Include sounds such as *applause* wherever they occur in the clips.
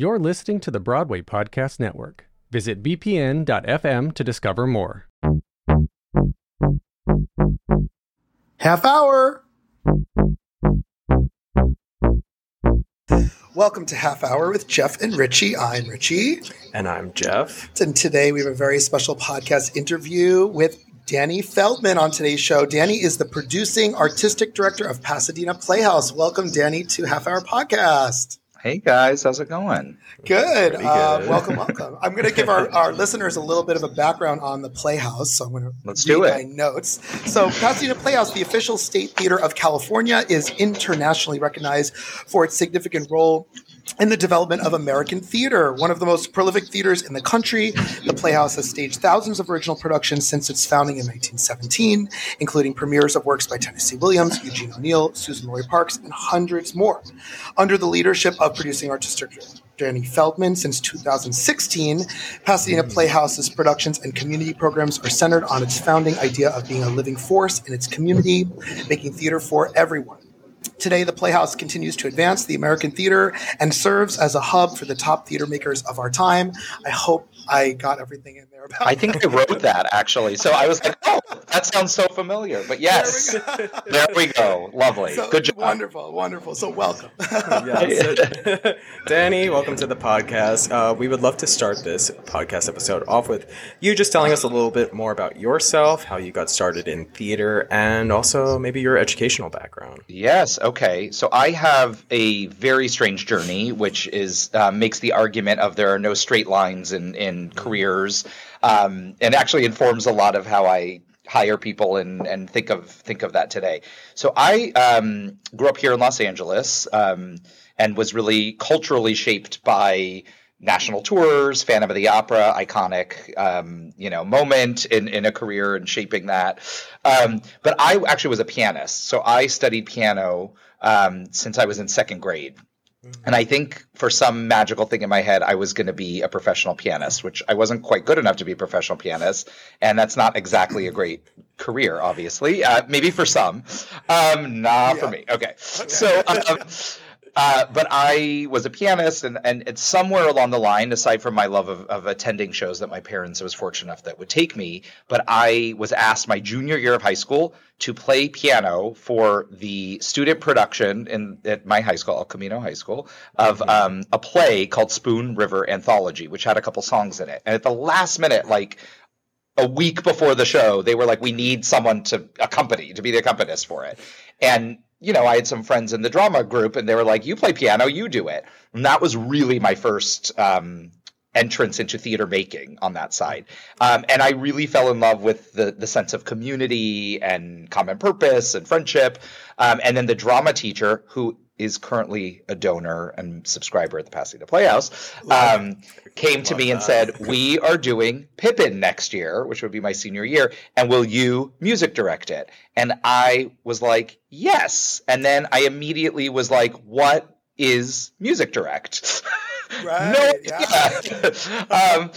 You're listening to the Broadway Podcast Network. Visit bpn.fm to discover more. Half hour. Welcome to Half Hour with Jeff and Richie. I'm Richie. And I'm Jeff. And today we have a very special podcast interview with Danny Feldman on today's show. Danny is the producing artistic director of Pasadena Playhouse. Welcome, Danny, to Half Hour Podcast. Hey guys, how's it going? Good. Uh, welcome, welcome. I'm going to give our, our listeners a little bit of a background on the Playhouse. So I'm going to Let's read do it. my notes. So Pasadena Playhouse, the official state theater of California, is internationally recognized for its significant role in the development of American theater. One of the most prolific theaters in the country, the Playhouse has staged thousands of original productions since its founding in 1917, including premieres of works by Tennessee Williams, Eugene O'Neill, Suzan-Lori Parks, and hundreds more. Under the leadership of producing artistic director Danny Feldman since 2016, Pasadena Playhouse's productions and community programs are centered on its founding idea of being a living force in its community, making theater for everyone. Today, the Playhouse continues to advance the American theater and serves as a hub for the top theater makers of our time. I hope I got everything in there about I think I wrote that actually. So I was like, oh, that sounds so familiar. But yes, there we go. Lovely. So, Good job. Wonderful, wonderful. So, welcome. *laughs* Yeah, so, *laughs* Danny, welcome to the podcast. Uh, we would love to start this podcast episode off with you just telling us a little bit more about yourself, how you got started in theater, and also maybe your educational background. Yes. Okay. So I have a very strange journey, which is uh, makes the argument of there are no straight lines in in careers, um, and actually informs a lot of how I hire people and and think of think of that today. So I um, grew up here in Los Angeles um, and was really culturally shaped by national tours, Phantom of the Opera, iconic, um, you know, moment in, in a career and shaping that. Um, but I actually was a pianist, so I studied piano um, since I was in second grade. And I think for some magical thing in my head, I was going to be a professional pianist, which I wasn't quite good enough to be a professional pianist. And that's not exactly a great career, obviously. Uh, maybe for some, um, not for me. Okay. So, um, *laughs* uh, but I was a pianist, and, and it's somewhere along the line, aside from my love of, of attending shows that my parents was fortunate enough that would take me, but I was asked my junior year of high school to play piano for the student production in at my high school, El Camino High School, of um, a play called Spoon River Anthology, which had a couple songs in it. And at the last minute, like a week before the show, they were like, "We need someone to accompany to be the accompanist for it," and you know, I had some friends in the drama group, and they were like, "You play piano, you do it." And that was really my first um, entrance into theater making on that side, um, and I really fell in love with the the sense of community and common purpose and friendship, um, and then the drama teacher who is currently a donor and subscriber at the Pasadena Playhouse, um, came to me and said, "We are doing Pippin next year, which would be my senior year, and will you music direct it?" And I was like, "Yes." And then I immediately was like, "What is music direct?" *laughs* Right, no, yeah. *laughs* um,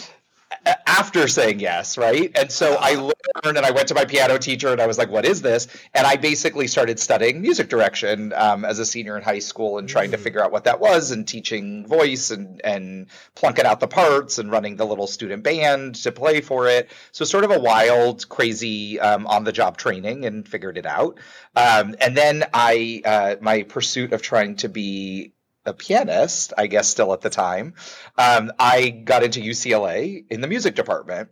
after saying yes, right? And so I learned and I went to my piano teacher and I was like, what is this? And I basically started studying music direction um, as a senior in high school and trying to figure out what that was and teaching voice and, and plunking out the parts and running the little student band to play for it. So sort of a wild, crazy um, on the job training and figured it out. Um, and then I, uh, my pursuit of trying to be a pianist, I guess, still at the time. Um, I got into UCLA in the music department.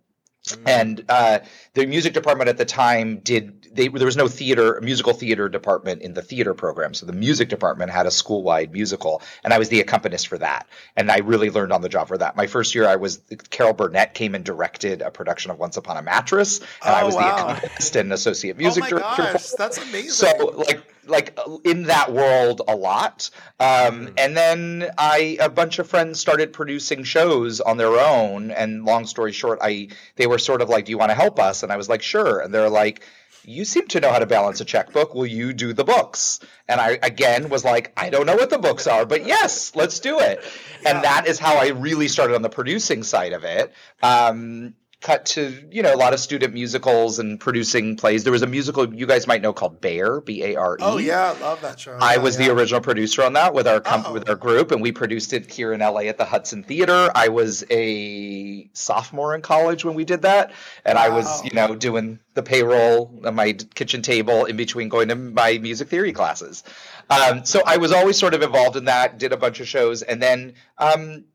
And uh, the music department at the time did they, there was no theater musical theater department in the theater program, so the music department had a school wide musical, and I was the accompanist for that, and I really learned on the job for that. My first year, I was Carol Burnett came and directed a production of Once Upon a Mattress, and I Oh, was wow. the accompanist and associate music oh my director. gosh, that's amazing. so like like in that world a lot. Um, and then i a bunch of friends started producing shows on their own. And long story short i they were sort of like do you want to help us? And i was like sure. And they're like you seem to know how to balance a checkbook. Will you do the books? And i again was like i don't know what the books are but yes let's do it. And that is how i really started on the producing side of it. Um, cut to you know a lot of student musicals and producing plays. There was a musical you guys might know called Bare, B A R E. Oh yeah, I love that show. I Yeah, was yeah. the original producer on that with our com- Oh. with our group, and we produced it here in LA at the Hudson Theater. I was a sophomore in college when we did that, and I was you know doing the payroll on my kitchen table in between going to my music theory classes. Um, so I was always sort of involved in that. Did a bunch of shows, and then um,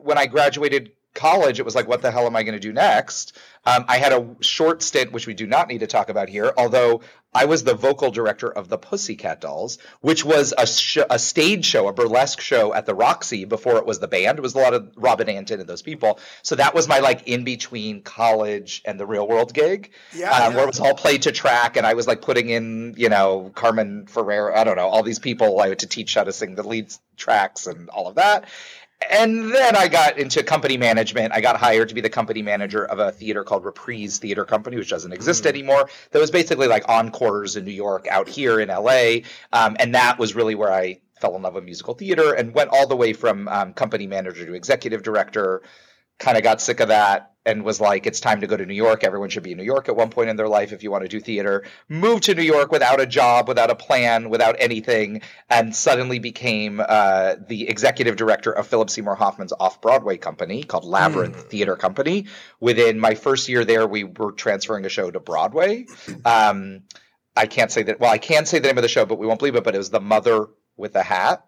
when I graduated college, it was like, what the hell am I going to do next? Um, I had a short stint, which we do not need to talk about here, although I was the vocal director of the Pussycat Dolls, which was a, sh- a stage show, a burlesque show at the Roxy before it was the band. It was a lot of Robin Antin and those people. So that was my like in between college and the real world gig, Yeah, um, yeah. where it was all played to track, and I was like putting in, you know, Carmen Ferrer, I don't know, all these people I had to teach how to sing the lead tracks and all of that. And then I got into company management. I got hired to be the company manager of a theater called Reprise Theater Company, which doesn't exist anymore. That was basically like encores in New York, out here in LA. Um, and that was really where I fell in love with musical theater and went all the way from um, company manager to executive director. Kind of got sick of that and was like, it's time to go to New York. Everyone should be in New York at one point in their life if you want to do theater. Moved to New York without a job, without a plan, without anything, and suddenly became uh, the executive director of Philip Seymour Hoffman's off Broadway company called Labyrinth Theater Company. Within my first year there, we were transferring a show to Broadway. Um, I can't say that, well, I can say the name of the show, but we won't believe it, but it was The Mother with a Hat.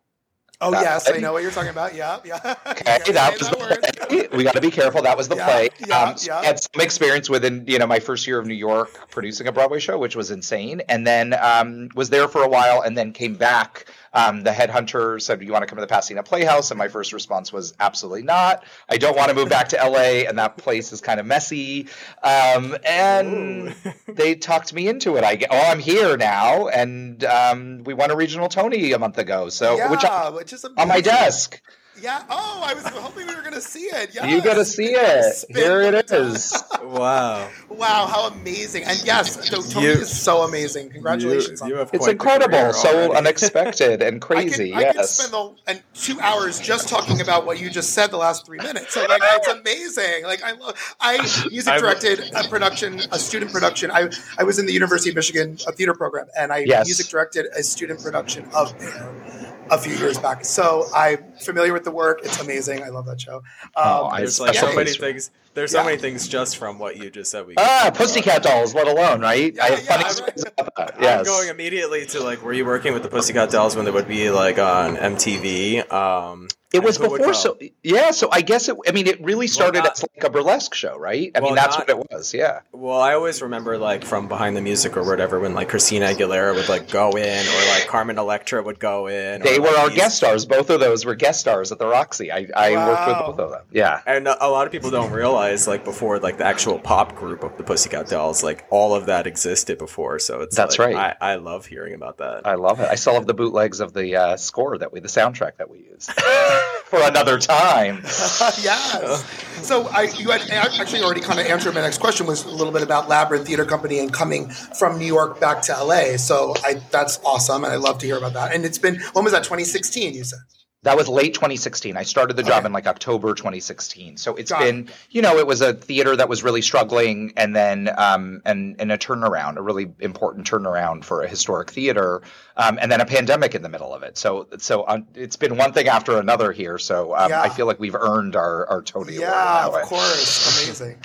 Oh That yes, I know what you're talking about. Yeah, yeah. *laughs* Okay, that was the. Play. *laughs* We got to be careful. That was the Yeah, play. yeah, um, so yeah. I had some experience within, you know, my first year of New York producing a Broadway show, which was insane. And then um, was there for a while, and then came back. Um, the headhunter said, "Do you want to come to the Pasadena Playhouse?" And my first response was, "Absolutely not. I don't want to move back to LA, and that place is kind of messy." Um, and *laughs* they talked me into it. I get, oh, I'm here now, and um, we won a regional Tony a month ago. So, yeah, which I, which is on my desk. Yeah. Oh, I was hoping we were going to see it. Yeah. You got to see it. Spin Here it the is. Wow. Wow, how amazing! And yes, so Tony You- is so amazing. Congratulations. You, on you that. have It's quite the career incredible, so unexpected and I crazy. could, I could spend the and two hours just talking about what you just said the last three minutes. So like it's amazing. Like I love I *laughs* music directed a production, a student production. I I was in the University of Michigan a theater program, and I Yes. music directed a student production of Bare a few years back. So I'm familiar with the work. It's amazing. I love that show. Um, Oh, I- There's like so many things. There's so Yeah. many things just from what you just said. We Ah, talk about. Pussycat Dolls, let alone, right? Yeah, I have yeah, funny right. stories about that. I'm going immediately to like, were you working with the Pussycat Dolls when they would be like on MTV? Um, It was and who would before, so yeah. So I guess it. I mean, it really started not- as like a burlesque show, right? I Well, mean, that's not- what it was. Yeah. Well, I always remember like from behind the music or whatever when like Christina Aguilera would like go in or like Carmen Electra would go in. They or, were like, our these- guest stars. Both of those were guest stars at the Roxy. I, I worked with both of them. Yeah. And a lot of people don't realize, like before, like the actual pop group of the Pussycat Dolls, like all of that existed before. So it's That's like, right. I, I love hearing about that. I love it. I still have the bootlegs of the uh, score that we, the soundtrack that we used *laughs* for another time. *laughs* yes. So I, you had actually already kind of answered my next question was a little bit about Labyrinth Theater Company and coming from New York back to LA. So I, that's awesome, and I love to hear about that. And it's been when was that? 2016, you said. That was late 2016. I started the job Okay. in like October 2016. So it's Got it. been, you know, it was a theater that was really struggling, and then um, and and a turnaround, a really important turnaround for a historic theater, um, and then a pandemic in the middle of it. So so um, it's been one thing after another here. So um, Yeah. I feel like we've earned our our Tony Award. Yeah, that way. of course, amazing.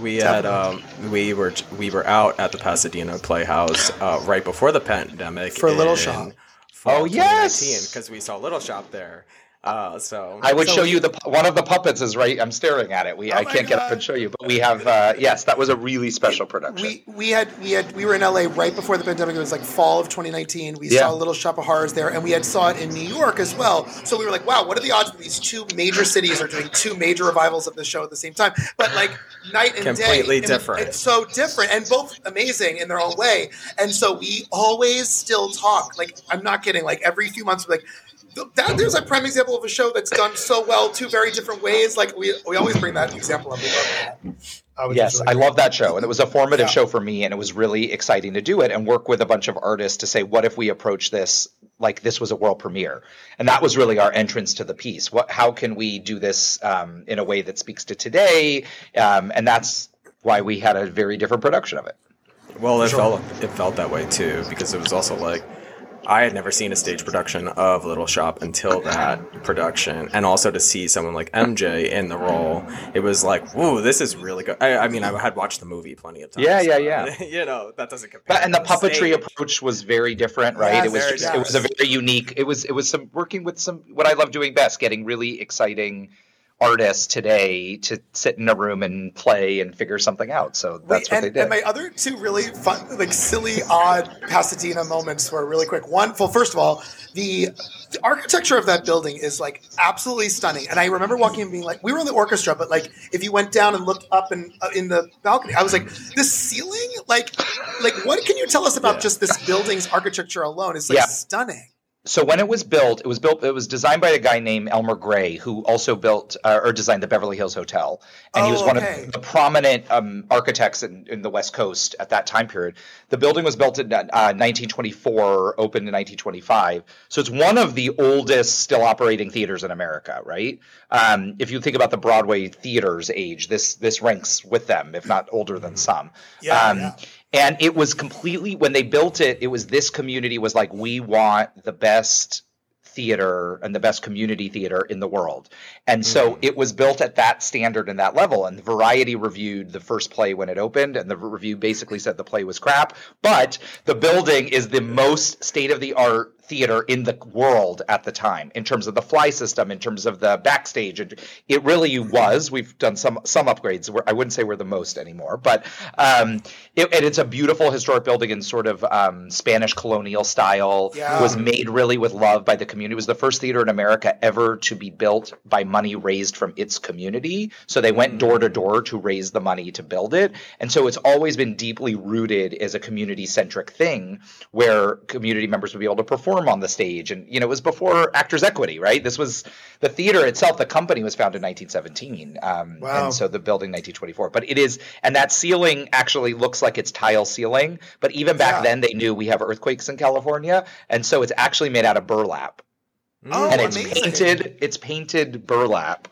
We had um, we were we were out at the Pasadena Playhouse uh, right before the pandemic For a Little in Shop. Oh, yes! because we saw a Little Shop there. Uh, so I would So show you the one of the puppets is right. I'm staring at it. We Oh I can't get up and show you, but we have uh, yes, that was a really special production. We we had we had we were in LA right before the pandemic. It was like fall of 2019. We Yeah. saw Little Shop of Horrors there, and we had saw it in New York as well. So we were like, wow, what are the odds that these two major cities are doing two major revivals of the show at the same time? But like night and day, Completely And different. It's so different and both amazing in their own way. And so we always still talk. Like I'm not kidding. Like every few months, we're like. That, there's a prime example of a show that's done so well two very different ways. Like we, we always bring that example up. We love that. Which is Yes, really I love that show. And it was a formative Yeah. show for me. And it was really exciting to do it and work with a bunch of artists to say, what if we approach this like this was a world premiere? And that was really our entrance to the piece. What, how can we do this um, in a way that speaks to today? Um, and that's why we had a very different production of it. Well, it felt it felt that way too because it was also like I had never seen a stage production of Little Shop until that production, and also to see someone like MJ in the role, it was like, "Whoa, this is really good." I, I mean, I had watched the movie plenty of times. Yeah, yeah, yeah. *laughs* you know, that doesn't compare. But, and the puppetry stage. approach was very different, right? It was just, it was a very unique. It was it was some working with some what I love doing best, getting really exciting artists today to sit in a room and play and figure something out. So that's Wait, what and, they did. and my other two really fun, like silly, odd Pasadena moments were really quick. One, well, first of all, the, the architecture of that building is like absolutely stunning. And I remember walking and being like, we were in the orchestra, but like if you went down and looked up and uh, in the balcony, I was like, this ceiling, like, like what can you tell us about Yeah. just this building's architecture alone? It's like Yeah. stunning. So when it was built, it was built. It was designed by a guy named Elmer Grey, who also built uh, or designed the Beverly Hills Hotel, and he Oh, was one okay. of the prominent um, architects in, in the West Coast at that time period. The building was built in uh, 1924, opened in 1925. So it's one of the oldest still operating theaters in America, right? Um, if you think about the Broadway theaters age, this this ranks with them, if not older than some. Yeah, um, yeah. And it was completely when they built it, it was this community was like, we want the best theater and the best community theater in the world. And so mm. it was built at that standard and that level. And Variety reviewed the first play when it opened, and the review basically said the play was crap. But the building is the most state of the art theater in the world at the time in terms of the fly system in terms of the backstage. And it really was. We've done some some upgrades. I wouldn't say we're the most anymore but um it, and it's a beautiful historic building in sort of um, spanish colonial style. Yeah. it was made really with love by the community. It was the first theater in america ever to be built by money raised from its community. So they went door to door to raise the money to build it. And so it's always been deeply rooted as a community centric thing where community members would be able to perform on the stage and you know it was before actors equity right this was the theater itself the company was founded in 1917 um, Wow. and so the building 1924 but it is and that ceiling actually looks like it's tile ceiling but even back Yeah. then they knew we have earthquakes in california and so it's actually made out of burlap Oh, and it's amazing. painted it's painted burlap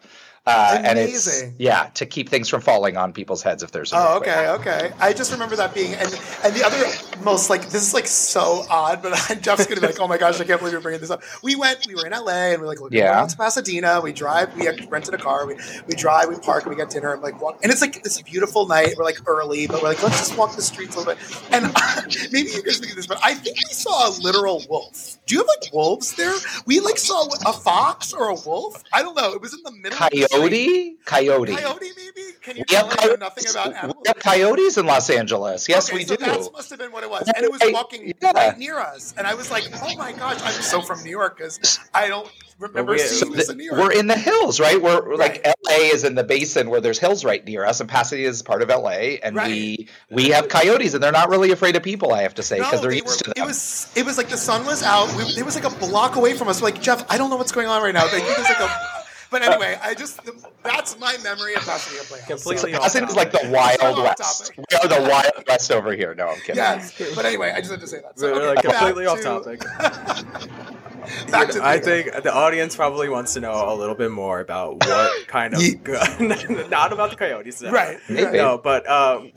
uh, and it's Amazing. yeah to keep things from falling on people's heads if there's Oh, okay, okay. I just remember that being and and the other most like this is like so odd, but *laughs* Jeff's gonna be like, oh my gosh, I can't believe you're bringing this up. We went, we were in LA, and we're like, look, Yeah. to Pasadena. We drive, we rented a car. We we drive, we park, and we get dinner, and like walk. And it's like this beautiful night. We're like early, but we're like, let's just walk the streets a little bit. And *laughs* maybe you guys think of this, but I think we saw a literal wolf. Do you have like wolves there? We like saw a fox or a wolf. I don't know. It was in the middle. of the street. Coyote coyote Coyote, maybe? Can you We have, tell I know coyotes, nothing about we have coyotes in Los Angeles. Yes, Okay, we so do. That must have been what it was, and it was Hey, walking yeah. right near us, and I was like, "Oh my gosh!" I'm so from New York because I don't remember we- seeing So this the- in New York. we're in the hills, right? We're we're like Right. LA is in the basin where there's hills right near us, and Pasadena is part of LA, and Right. we we have coyotes, and they're not really afraid of people. I have to say no, because they're they used were, to it was it was like the sun was out. We, it was like a block away from us. We're like Jeff, I don't know what's going on right now. Like, it was like a, but anyway, I just that's my memory of Pasadena Playhouse. Completely So- off Pasadena is like the wild So west. We are the wild west over here. No, I'm kidding. Yes, but anyway, I just had to say that. So, We're, okay, like, completely off to- topic. *laughs* Back to I think the audience probably wants to know a little bit more about what *laughs* kind of Ye- *laughs* not about the coyotes, no. Right, Maybe. No, but um,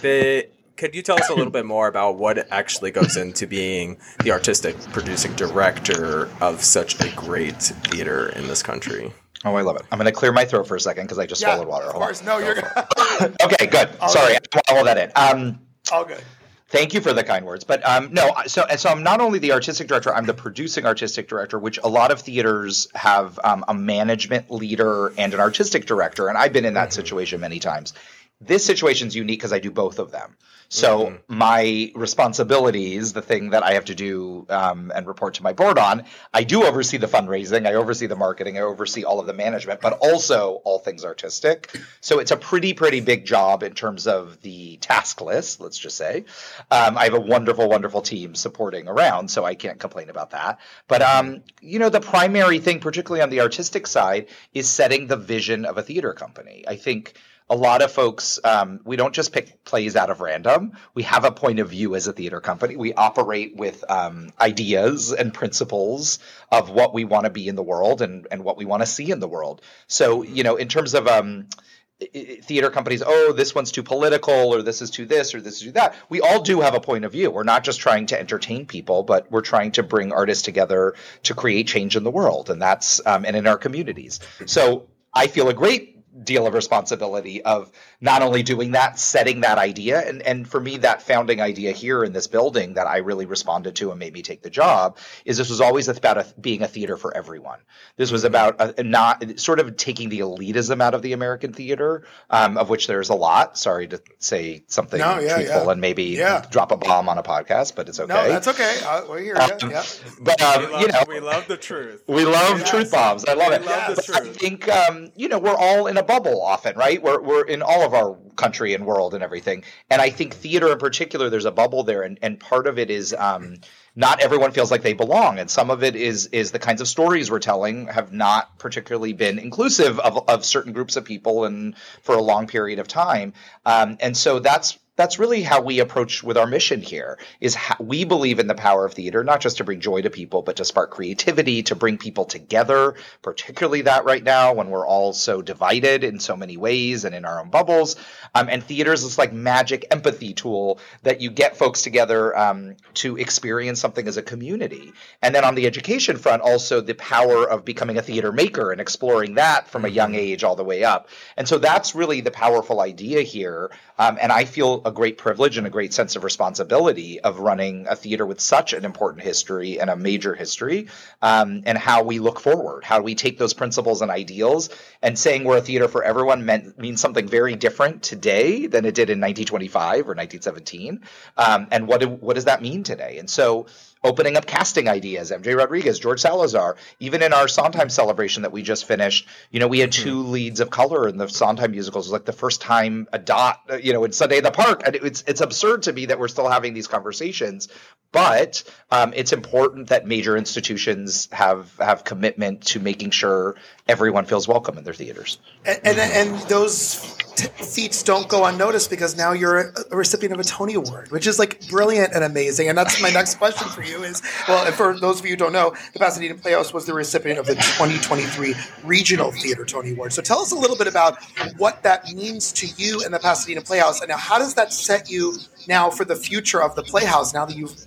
the could you tell us a little bit more about what actually goes into being the artistic producing director of such a great theater in this country? Oh, I love it. I'm going to clear my throat for a second because I just Yeah, swallowed water. of course. No, you're *laughs* *laughs* Okay, good. All Sorry, right. I want to hold that in. Um, all good. Thank you for the kind words. But um, no, so so I'm not only the artistic director, I'm the producing artistic director, which a lot of theaters have um, a management leader and an artistic director, and I've been in that situation many times. This situation is unique because I do both of them. So my responsibilities, the thing that I have to do um, and report to my board on, I do oversee the fundraising, I oversee the marketing, I oversee all of the management, but also all things artistic. So it's a pretty, pretty big job in terms of the task list, let's just say. Um, I have a wonderful, wonderful team supporting around, so I can't complain about that. But um, you know, the primary thing, particularly on the artistic side, is setting the vision of a theater company. I think a lot of folks um, we don't just pick plays out of random we have a point of view as a theater company we operate with um, ideas and principles of what we want to be in the world and, and what we want to see in the world so you know in terms of um, theater companies, oh, this one's too political, or this is too this, or this is too that. We all do have a point of view. We're not just trying to entertain people, but we're trying to bring artists together to create change in the world, and that's um, and in our communities. So I feel a great deal of responsibility of not only doing that, setting that idea, and and for me, that founding idea here in this building that I really responded to and made me take the job is this was always about a, being a theater for everyone. This was about a, not sort of taking the elitism out of the American theater, um, of which there's a lot. Sorry to say something No, yeah, truthful yeah. and maybe Yeah. drop a bomb on a podcast, but it's okay. No, that's okay. Uh, we're here. Um, yeah, yeah. But um, love, you know, we love the truth. we love Yes. truth bombs. I love We it. love the But I think um, you know we're all in a bubble often, right? We're we're in all of our country and world and everything. And I think theater in particular, there's a bubble there, and, and part of it is um, not everyone feels like they belong, and some of it is is the kinds of stories we're telling have not particularly been inclusive of of certain groups of people and for a long period of time. Um, and so that's that's really how we approach with our mission here is how we believe in the power of theater not just to bring joy to people but to spark creativity to bring people together particularly that right now when we're all so divided in so many ways and in our own bubbles. Um, and theater is this like magic empathy tool that you get folks together um, to experience something as a community. And then on the education front also the power of becoming a theater maker and exploring that from a young age all the way up. And so that's really the powerful idea here. Um, and i feel a great privilege and a great sense of responsibility of running a theater with such an important history and a major history um, and how we look forward how we take those principles and ideals. And saying we're a theater for everyone meant, means something very different today than it did in 1925 or 1917 um, and what, do- what does that mean today? And so opening up casting ideas. MJ Rodriguez, George Salazar. Even in our Sondheim celebration that we just finished, you know, we had two leads of color in the Sondheim musicals. It was like the first time a dot, you know, in Sunday in the Park. And it's it's absurd to me that we're still having these conversations. But um, it's important that major institutions have have commitment to making sure everyone feels welcome in their theaters. And, and, and those t- don't go unnoticed because now you're a, recipient of a Tony Award, which is like brilliant and amazing. And that's my next question for you is, well, for those of you who don't know, the Pasadena Playhouse was the recipient of the 2023 Regional Theater Tony Award. So tell us a little bit about what that means to you and the Pasadena Playhouse. And now how does that set you now for the future of the Playhouse now that you've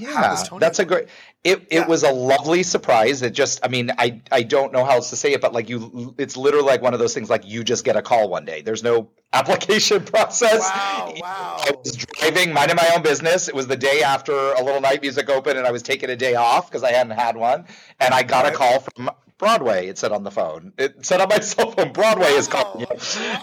Yeah, that's a great. It it Yeah. was a lovely surprise. It just, I mean, I I don't know how else to say it, but like you, it's literally like one of those things. Like you just get a call one day. There's no *laughs* application process. Wow, *laughs* wow. I was driving, minding my own business. It was the day after a little night music open, and I was taking a day off because I hadn't had one. And I got a call from Broadway. It said on the phone. It said on my *laughs* cell phone, Broadway is calling you,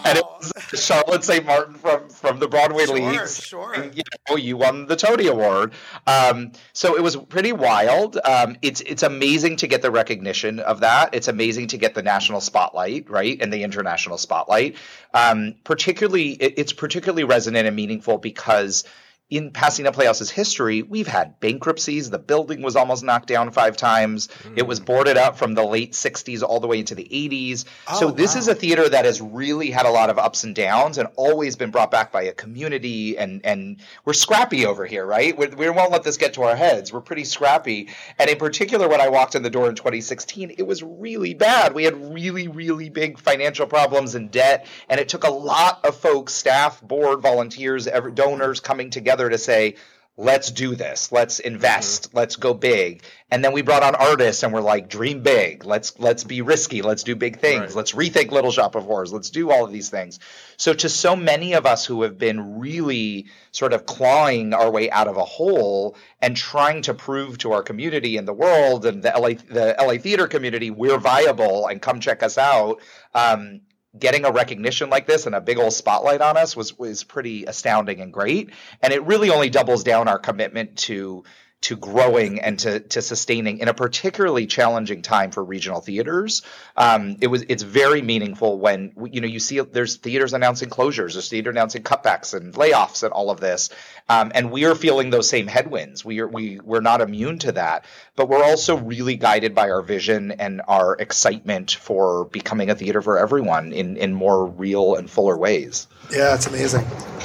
and it was Charlotte St. Martin from from the Broadway Sure, leagues. sure. And, you know, you won the Tony Award. Um, so it was pretty wild. Um, it's it's amazing to get the recognition of that. It's amazing to get the national spotlight, right, and the international spotlight. Um, particularly, it, it's particularly resonant and meaningful because. In Pasadena Playhouse's history, we've had bankruptcies. The building was almost knocked down five times. It was mm. boarded up from the late 60s all the way into the 80s. so Oh, this wow. is a theater that has really had a lot of ups and downs and always been brought back by a community and and we're scrappy over here right we, we won't let this get to our heads we're pretty scrappy and in particular when i walked in the door in 2016 it was really bad we had really really big financial problems and debt and it took a lot of folks staff board volunteers every, donors coming together to say let's do this. Let's invest. Let's go big. And then we brought on artists and we're like dream big. Let's let's be risky. Let's do big things. Right. let's rethink little shop of horrors. Let's do all of these things. So to so many of us who have been really sort of clawing our way out of a hole and trying to prove to our community and the world and the LA the LA theater community we're viable and come check us out um, getting a recognition like this and a big old spotlight on us was was pretty astounding and great. And it really only doubles down our commitment to to growing and to to sustaining in a particularly challenging time for regional theaters. Um, it was it's very meaningful when you know you see there's theaters announcing closures, there's theater announcing cutbacks and layoffs and all of this, um, and we are feeling those same headwinds. We are we we're not immune to that, but we're also really guided by our vision and our excitement for becoming a theater for everyone in in more real and fuller ways. Yeah, it's amazing.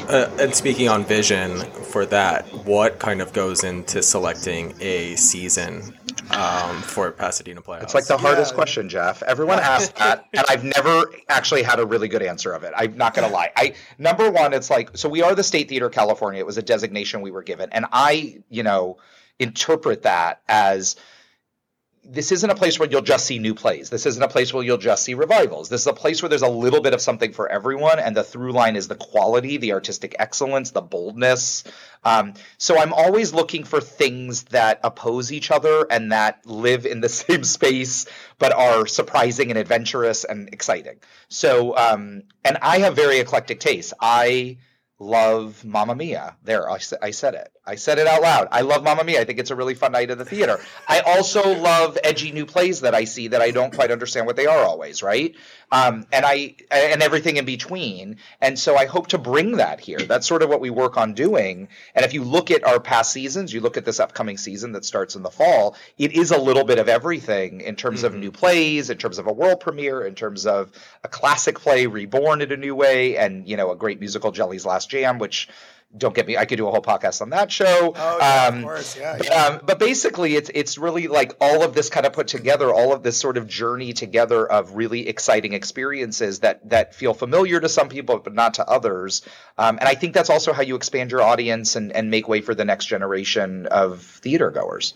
Uh, and speaking on vision for that, what kind of goes into selecting a season um, for Pasadena Playhouse? It's like the hardest Yeah. question, Jeff. Everyone asks *laughs* that, and I've never actually had a really good answer of it. I'm not going to lie. I number one, it's like so we are the State Theater California. It was a designation we were given, and I, you know, interpret that as this isn't a place where you'll just see new plays. This isn't a place where you'll just see revivals. This is a place where there's a little bit of something for everyone, and the through line is the quality, the artistic excellence, the boldness. Um, so I'm always looking for things that oppose each other and that live in the *laughs* same space, but are surprising and adventurous and exciting. So, um, and I have very eclectic tastes. I love Mamma Mia. There, I, I said it. I said it out loud. I love Mamma Mia. I think it's a really fun night at the theater. I also love edgy new plays that I see that I don't quite understand what they are always, right? Um, and I and everything in between. And so I hope to bring that here. That's sort of what we work on doing. And if you look at our past seasons, you look at this upcoming season that starts in the fall, it is a little bit of everything in terms of new plays, in terms of a world premiere, in terms of a classic play reborn in a new way, and you know a great musical, Jelly's Last Jam, which don't get me. I could do a whole podcast on that show. Oh, yeah, Um, of course. Yeah. but, yeah. um, but basically, it's it's really like all of this kind of put together, all of this sort of journey together of really exciting experiences that that feel familiar to some people, but not to others. Um, and I think that's also how you expand your audience and and make way for the next generation of theater goers.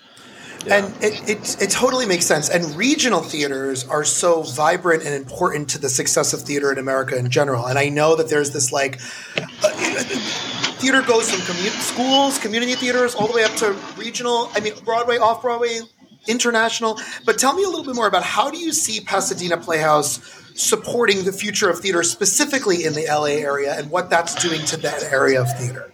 And it, it, it totally makes sense. And regional theaters are so vibrant and important to the success of theater in America in general. And I know that there's this like, uh, theater goes from schools, community theaters, all the way up to regional, I mean, Broadway, off Broadway, international. But tell me a little bit more about how do you see Pasadena Playhouse supporting the future of theater, specifically in the LA area, and what that's doing to that area of theater?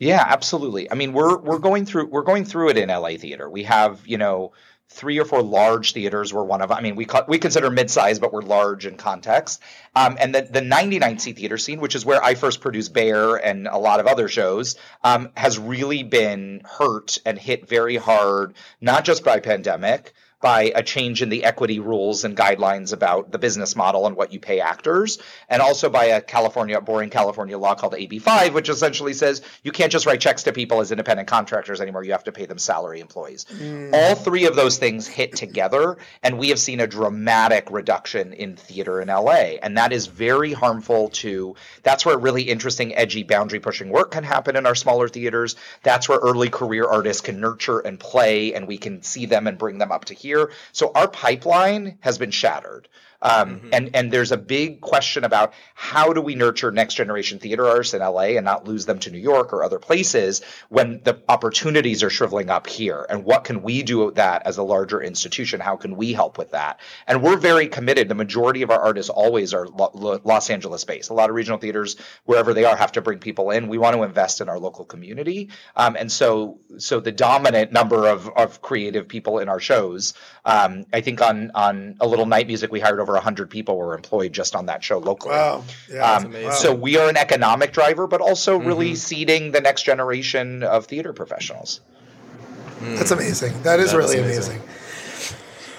Yeah, absolutely. I mean, we're we're going through we're going through it in LA theater. We have you know three or four large theaters. We're one of. I mean, we we consider mid-size, but we're large in context. Um, and the the 99 seat theater scene, which is where I first produced Bare and a lot of other shows, um, has really been hurt and hit very hard, not just by pandemic. By a change in the equity rules and guidelines about the business model and what you pay actors, and also by a California, boring California law called AB5, which essentially says you can't just write checks to people as independent contractors anymore. You have to pay them salary employees. Mm. All three of those things hit together, and we have seen a dramatic reduction in theater in LA. And that is very harmful to, that's where really interesting, edgy, boundary pushing work can happen in our smaller theaters. That's where early career artists can nurture and play, and we can see them and bring them up to here. So our pipeline has been shattered. Um, and and there's a big question about how do we nurture next generation theater artists in LA and not lose them to New York or other places when the opportunities are shriveling up here? And what can we do with that as a larger institution? How can we help with that? And we're very committed. The majority of our artists always are Lo- Lo- Los Angeles based. A lot of regional theaters wherever they are have to bring people in. We want to invest in our local community. Um, and so so the dominant number of of creative people in our shows um, I think on on a little night music we hired over 100 people were employed just on that show locally Wow. Yeah, um, amazing. so we are an economic driver, but also really seeding the next generation of theater professionals. That's amazing. That is That is really amazing. amazing.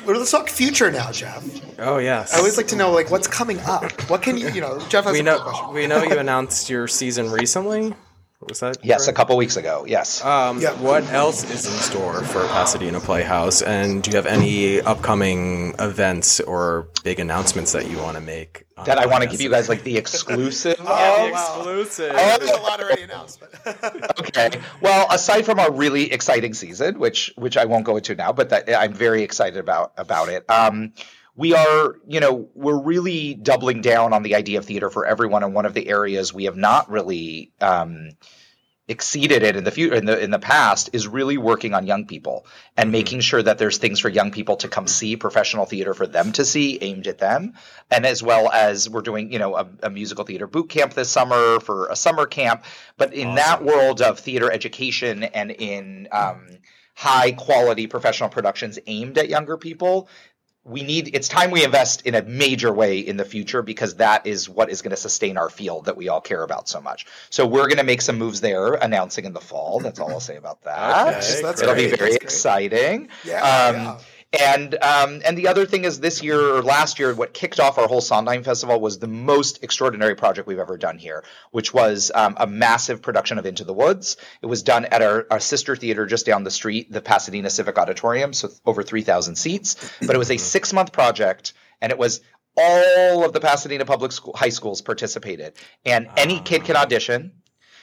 Well, let's talk future now, Jeff. Oh yes. I always like to know like what's coming up. What can you you know? Jeff has we a know question. we know you announced your season recently. What was that Yes, a couple weeks ago. Yes. Um, Yeah. What else is in store for Pasadena Playhouse? And do you have any upcoming events or big announcements that you want to make? that I want to give you guys like the exclusive. *laughs* Oh, Yeah, wow. exclusive. Oh, there's a lot already announced. But *laughs* *laughs* okay. Well, aside from our really exciting season, which which I won't go into now, but that I'm very excited about about it. Um, we are, you know, we're really doubling down on the idea of theater for everyone, and one of the areas we have not really um, exceeded it in the future in the in the past is really working on young people and making sure that there's things for young people to come see professional theater for them to see aimed at them and as well as we're doing you know a, a musical theater boot camp this summer for a summer camp. But in that world of theater education and in um, high quality professional productions aimed at younger people we need it's time we invest in a major way in the future because that is what is going to sustain our field that we all care about so much. So we're going to make some moves there announcing in the fall. That's all i'll say about that. Okay, that's it'll great. be very That's exciting. Yeah, um, yeah. And um, and the other thing is this year or last year, what kicked off our whole Sondheim Festival was the most extraordinary project we've ever done here, which was um, a massive production of Into the Woods. It was done at our, our sister theater just down the street, the Pasadena Civic Auditorium, so over 3,000 seats. But it was a six month project, and it was all of the Pasadena public school, high schools participated, and any kid can audition.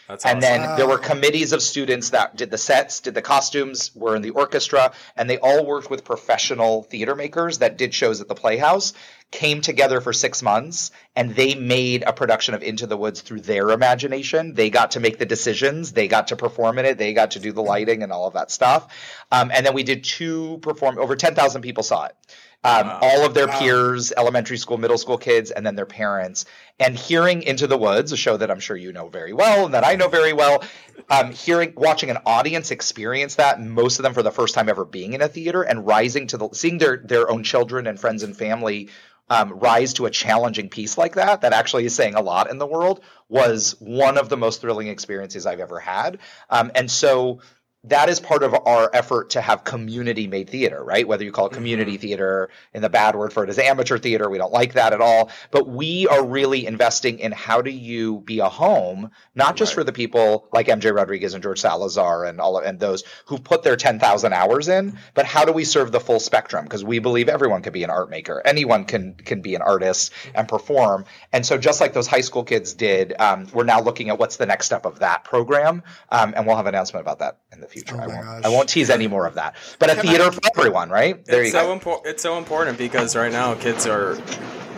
That's And awesome. then there were committees of students that did the sets, did the costumes, were in the orchestra, and they all worked with professional theater makers that did shows at the Playhouse, came together for six months, and they made a production of Into the Woods through their imagination. They got to make the decisions, they got to perform in it, they got to do the lighting and all of that stuff. Um, and then we did two perform, over 10,000 people saw it. Um, All of their peers, elementary school, middle school kids, and then their parents. And hearing Into the Woods, a show that I'm sure you know very well and that I know very well, um, hearing, watching an audience experience that, most of them for the first time ever being in a theater, and rising to the, seeing their their own children and friends and family um, rise to a challenging piece like that, that actually is saying a lot in the world, was one of the most thrilling experiences I've ever had. Um, and so that is part of our effort to have community made theater, right? Whether you call it community theater and the bad word for it is amateur theater. We don't like that at all. But we are really investing in how do you be a home, not just for the people like MJ Rodriguez and George Salazar and all and those who put their 10,000 hours in, but how do we serve the full spectrum? Because we believe everyone can be an art maker. Anyone can, can be an artist and perform. And so just like those high school kids did, um, we're now looking at what's the next step of that program. Um, and we'll have an announcement about that in the future. Oh I won't, gosh. I won't tease any more of that. But a theater for everyone, right? There it's you so go. important. It's so important because right now kids are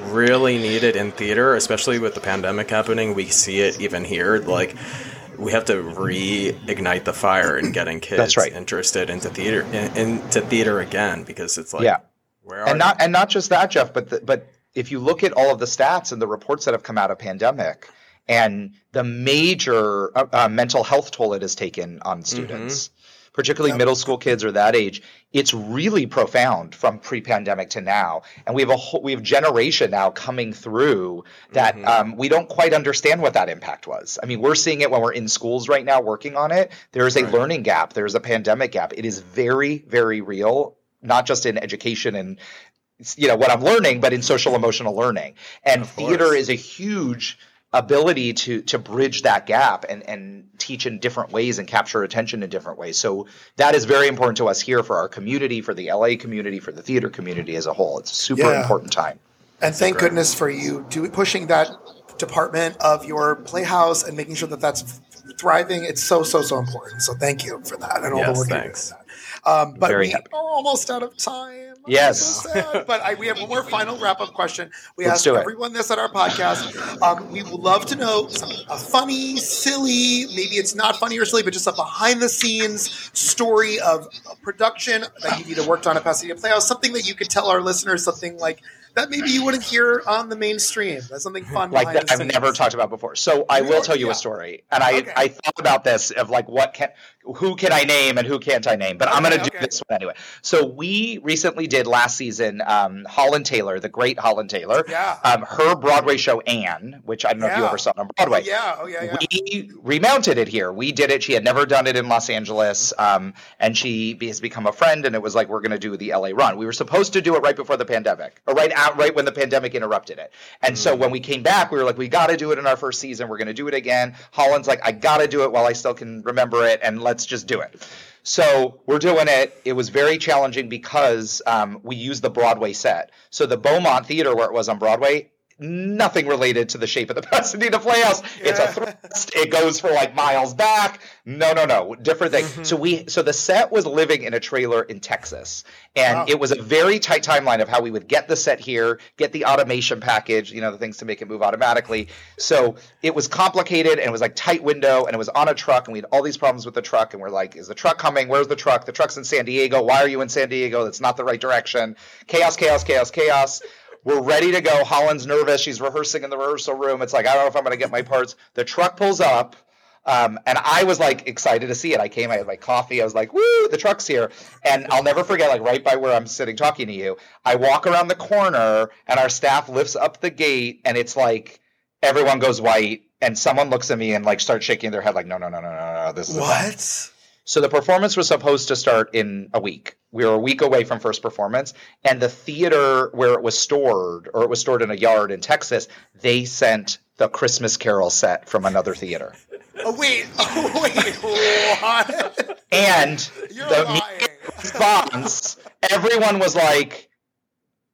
really needed in theater, especially with the pandemic happening. We see it even here. Like we have to reignite the fire in getting *clears throat* kids That's right. interested into theater in, into theater again because it's like Yeah. where are and not and not just that, Jeff, but the, but if you look at all of the stats and the reports that have come out of pandemic and the major uh, uh, mental health toll it has taken on students, particularly middle school kids or that age, it's really profound from pre-pandemic to now. And we have a whole, we have generation now coming through that um, we don't quite understand what that impact was. I mean, we're seeing it when we're in schools right now working on it. There is a learning gap. There is a pandemic gap. It is very, very real, not just in education and you know what I'm learning, but in social emotional learning. And theater is a huge ability to to bridge that gap and and teach in different ways and capture attention in different ways. So that is very important to us here for our community, for the LA community, for the theater community as a whole. It's a super Yeah. important time. And thank goodness for you do, pushing that department of your playhouse and making sure that that's thriving. It's so so so important. So thank you for that and all Yes, the work you're thanks. doing. Um, but Very we happy. are almost out of time. Yes. so but I, we have one more final wrap up question. We Let's ask everyone this at our podcast. Um, we would love to know a funny, silly, maybe it's not funny or silly, but just a behind the scenes story of a production that you've either worked on at Pasadena Playhouse, something that you could tell our listeners, something like that maybe you wouldn't hear on the mainstream. That's something fun. like that I've scenes. never talked about before. So I will tell you Yeah. a story, and I Okay. I thought about this of like what can who can I name and who can't I name, but I'm going to do this one anyway. So we recently did last season um, Holland Taylor, the great Holland Taylor, Yeah. um, her Broadway show Ann, which I don't know if you ever saw on Broadway. Yeah, oh yeah, yeah. We remounted it here. We did it. She had never done it in Los Angeles, um, and she has become a friend. And it was like we're going to do the LA run. We were supposed to do it right before the pandemic, or right out, right when the pandemic interrupted it. And so when we came back, we were like, we got to do it in our first season. We're going to do it again. Holland's like, I got to do it while I still can remember it, and let's just do it. So we're doing it. It was very challenging because um, we used the Broadway set. So the Beaumont Theater, where it was on Broadway, nothing related to the shape of the *laughs* Pasadena Playhouse. It's a thrust. It goes for like miles back. No, no, no, different thing. Mm-hmm. So we, so the set was living in a trailer in Texas, and Wow. it was a very tight timeline of how we would get the set here, get the automation package, you know, the things to make it move automatically. So it was complicated, and it was like tight window, and it was on a truck, and we had all these problems with the truck, and we're like, is the truck coming? Where's the truck? The truck's in San Diego. Why are you in San Diego? That's not the right direction. Chaos, chaos, chaos, chaos. We're ready to go. Holland's nervous. She's rehearsing in the rehearsal room. It's like, I don't know if I'm going to get my parts. The truck pulls up. Um, and I was like excited to see it. I came, I had my coffee. I was like, woo, the truck's here. And I'll never forget, like right by where I'm sitting talking to you, I walk around the corner and our staff lifts up the gate and it's like everyone goes white and someone looks at me and like starts shaking their head like, no, no, no, no, no, no, this is What? So the performance was supposed to start in a week. We were a week away from first performance, and the theater where it was stored, or it was stored in a yard in Texas, they sent the Christmas Carol set from another theater. *laughs* Oh wait, *laughs* oh wait, what? And You're the response, everyone was like,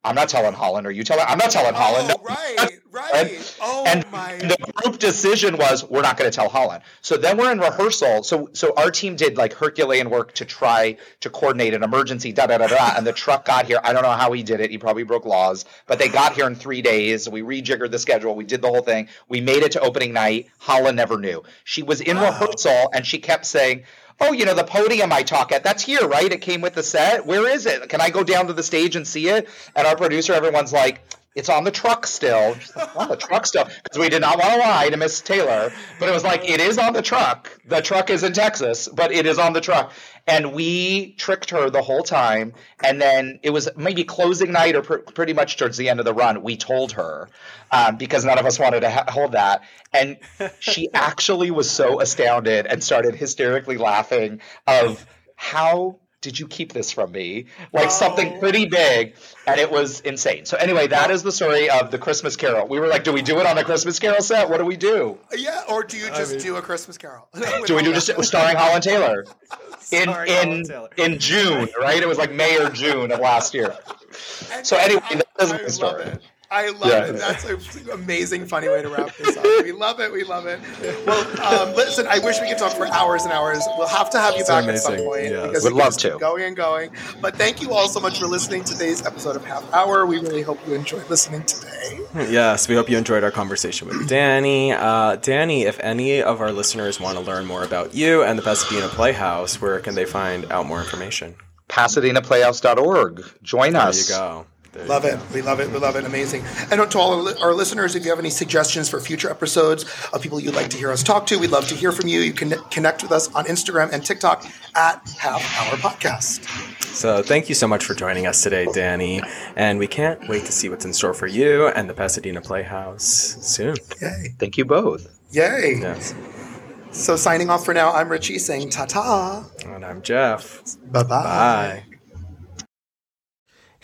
I'm not telling Holland. Are you telling? I'm not telling oh, Holland. Oh, right, right. Oh and my. the group decision was we're not going to tell Holland. So then we're in rehearsal. So so our team did like Herculean work to try to coordinate an emergency. Da da da da. And the truck got here. I don't know how he did it. He probably broke laws, but they got here in three days. We rejiggered the schedule. We did the whole thing. We made it to opening night. Holland never knew. She was in rehearsal and she kept saying. Oh, you know, the podium I talk at, that's here, right? It came with the set. Where is it? Can I go down to the stage and see it? And our producer, everyone's like, it's on the truck still. Like, on the truck still. Because we did not want to lie to Miss Taylor. But it was like, it is on the truck. The truck is in Texas, but it is on the truck. And we tricked her the whole time. And then it was maybe closing night or pr- pretty much towards the end of the run. We told her um, because none of us wanted to ha- hold that. And she actually was so astounded and started hysterically laughing of how did you keep this from me? Like something oh. pretty big, and it was insane. So anyway, that is the story of the Christmas Carol. We were like, do we do it on a Christmas Carol set? What do we do? yeah, or do you just do a Christmas Carol? *laughs* Do we do just *laughs* starring Holland Taylor *laughs* in Starring in Taylor. in June? Right? It was like May or June of last year. So anyway, that is I my love story. it. I love Yeah. it. That's an amazing, funny way to wrap this up. We love it. We love it. Well, um, listen, I wish we could talk for hours and hours. We'll have to have you It's back at some amazing. point Yes. because Would we can love to. going and going. But thank you all so much for listening to today's episode of Half Hour. We really hope you enjoyed listening today. Yes, we hope you enjoyed our conversation with Danny. Uh, Danny, if any of our listeners want to learn more about you and the Pasadena Playhouse, where can they find out more information? PasadenaPlayhouse.org. Join There us. There you go. There you Love it. We love it. We love it. Amazing. And to all our, our listeners, if you have any suggestions for future episodes of people you'd like to hear us talk to, we'd love to hear from you. You can connect with us on Instagram and TikTok at Half Hour Podcast. So thank you so much for joining us today, Danny. And we can't wait to see what's in store for you and the Pasadena Playhouse soon. Yay. Thank you both. Yay. Yes. So signing off for now, I'm Richie saying ta ta. And I'm Jeff. Bye bye. Bye.